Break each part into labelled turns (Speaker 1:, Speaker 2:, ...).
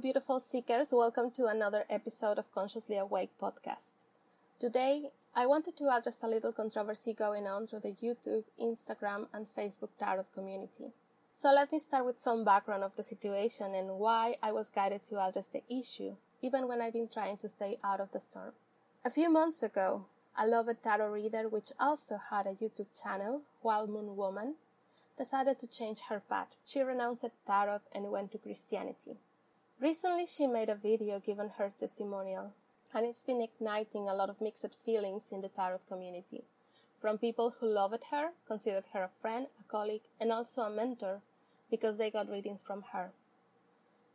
Speaker 1: Beautiful seekers. Welcome to another episode of Consciously Awake podcast. Today, I wanted to address a little controversy going on through the YouTube, Instagram, and Facebook Tarot community. So let me start with some background of the situation and why I was guided to address the issue, even when I've been trying to stay out of the storm. A few months ago, a loved tarot reader, which also had a YouTube channel, Wild Moon Woman, decided to change her path. She renounced tarot and went to Christianity. Recently, she made a video giving her testimonial, and it's been igniting a lot of mixed feelings in the tarot community. From people who loved her, considered her a friend, a colleague, and also a mentor because they got readings from her.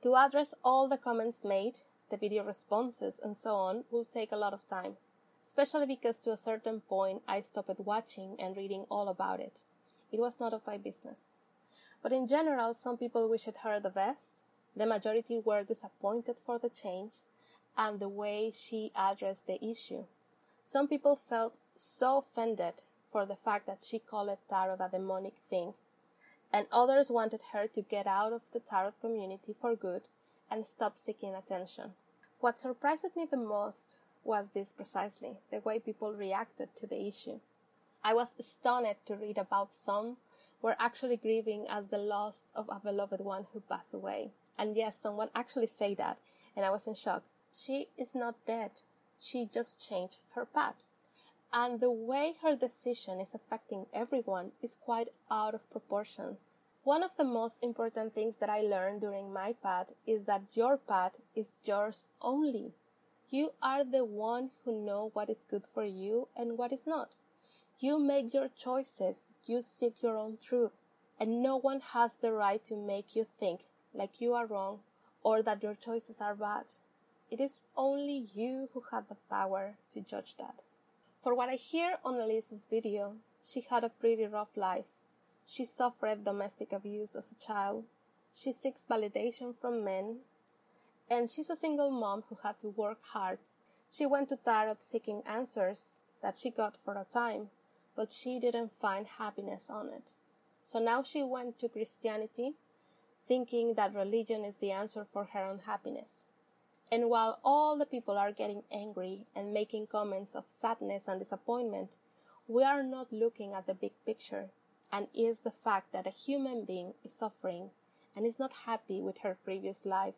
Speaker 1: To address all the comments made, the video responses, and so on will take a lot of time, especially because to a certain point I stopped watching and reading all about it. It was not of my business. But in general, some people wished her the best, the majority were disappointed for the change and the way she addressed the issue. Some people felt so offended for the fact that she called tarot a demonic thing, and others wanted her to get out of the tarot community for good and stop seeking attention. What surprised me the most was this precisely the way people reacted to the issue. I was stunned to read about some were actually grieving as the loss of a beloved one who passed away. And yes, someone actually said that, and I was in shock. She is not dead. She just changed her path. And the way her decision is affecting everyone is quite out of proportions. One of the most important things that I learned during my path is that your path is yours only. You are the one who know what is good for you and what is not. You make your choices, you seek your own truth, and no one has the right to make you think like you are wrong or that your choices are bad. It is only you who have the power to judge that. For what I hear on Elise's video, she had a pretty rough life. She suffered domestic abuse as a child. She seeks validation from men. And she's a single mom who had to work hard. She went to Tarot seeking answers that she got for a time, but she didn't find happiness on it. So now she went to Christianity thinking that religion is the answer for her unhappiness. And while all the people are getting angry and making comments of sadness and disappointment, we are not looking at the big picture, and is the fact that a human being is suffering and is not happy with her previous life,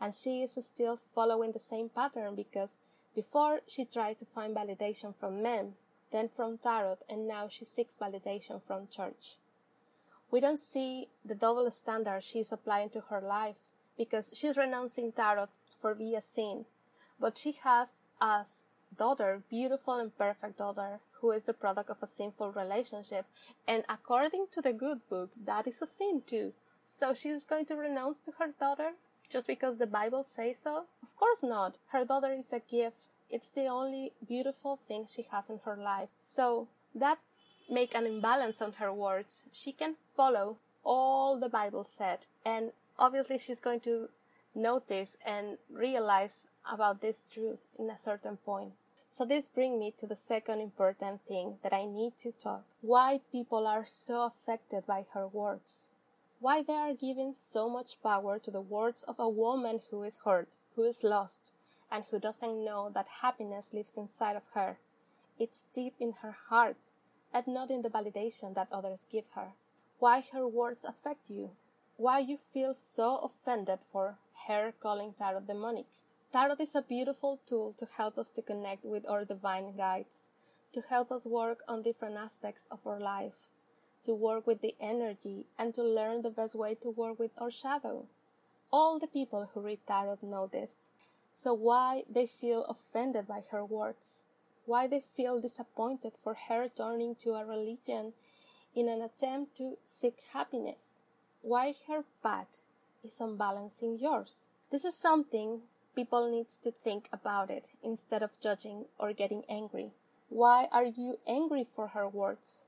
Speaker 1: and she is still following the same pattern because before she tried to find validation from men, then from tarot, and now she seeks validation from church. We don't see the double standard she's applying to her life because she's renouncing tarot for be a sin, but she has a daughter, beautiful and perfect daughter, who is the product of a sinful relationship, and according to the good book, that is a sin too. So she's going to renounce to her daughter just because the Bible says so? Of course not. Her daughter is a gift. It's the only beautiful thing she has in her life. So that make an imbalance on her words, she can follow all the Bible said. And obviously she's going to notice and realize about this truth in a certain point. So this brings me to the second important thing that I need to talk. Why people are so affected by her words. Why they are giving so much power to the words of a woman who is hurt, who is lost, and who doesn't know that happiness lives inside of her. It's deep in her heart and not in the validation that others give her. Why her words affect you. Why you feel so offended for her calling tarot demonic. Tarot is a beautiful tool to help us to connect with our divine guides, to help us work on different aspects of our life, to work with the energy, and to learn the best way to work with our shadow. All the people who read tarot know this. So why they feel offended by her words? Why they feel disappointed for her turning to a religion in an attempt to seek happiness, why her path is unbalancing yours. This is something people need to think about it instead of judging or getting angry. Why are you angry for her words?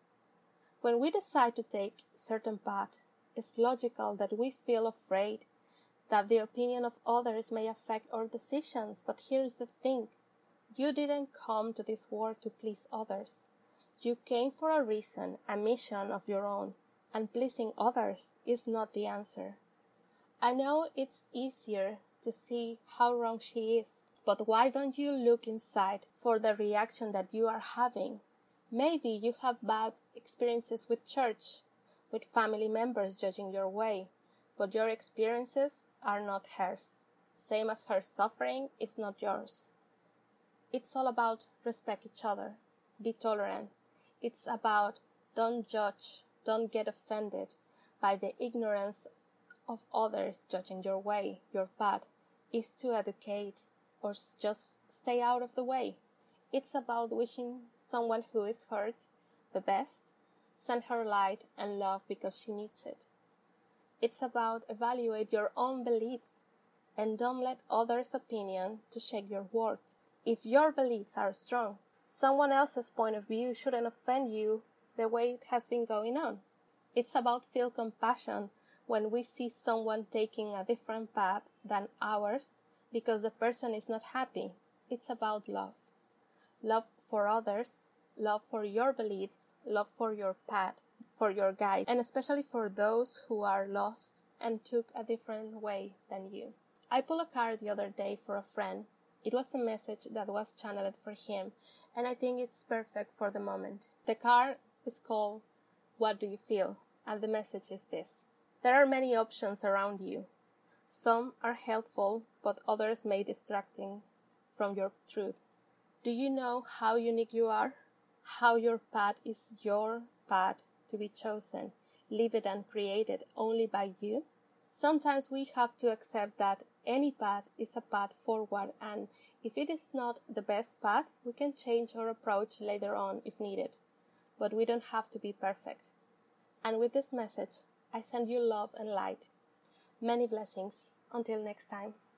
Speaker 1: When we decide to take certain path, it's logical that we feel afraid that the opinion of others may affect our decisions. But here's the thing you didn't come to this world to please others. You came for a reason, a mission of your own, and pleasing others is not the answer. I know it's easier to see how wrong she is. But why don't you look inside for the reaction that you are having? Maybe you have bad experiences with church, with family members judging your way, but your experiences are not hers. Same as her suffering is not yours. It's all about respect each other, be tolerant. It's about don't judge, don't get offended by the ignorance of others judging your way, your path, is to educate or just stay out of the way. It's about wishing someone who is hurt the best, send her light and love because she needs it. It's about evaluate your own beliefs and don't let others' opinion to shake your worth. If your beliefs are strong, someone else's point of view shouldn't offend you the way it has been going on. It's about feel compassion when we see someone taking a different path than ours because the person is not happy. It's about love. Love for others, love for your beliefs, love for your path, for your guide, and especially for those who are lost and took a different way than you. I pulled a card the other day for a friend. It was a message that was channeled for him, and I think it's perfect for the moment. The card is called What Do You Feel? and the message is this. There are many options around you. Some are helpful, but others may distracting from your truth. Do you know how unique you are? How your path is your path to be chosen, lived and created only by you? Sometimes we have to accept that any path is a path forward and if it is not the best path, we can change our approach later on if needed. But we don't have to be perfect. And with this message, I send you love and light. Many blessings. Until next time.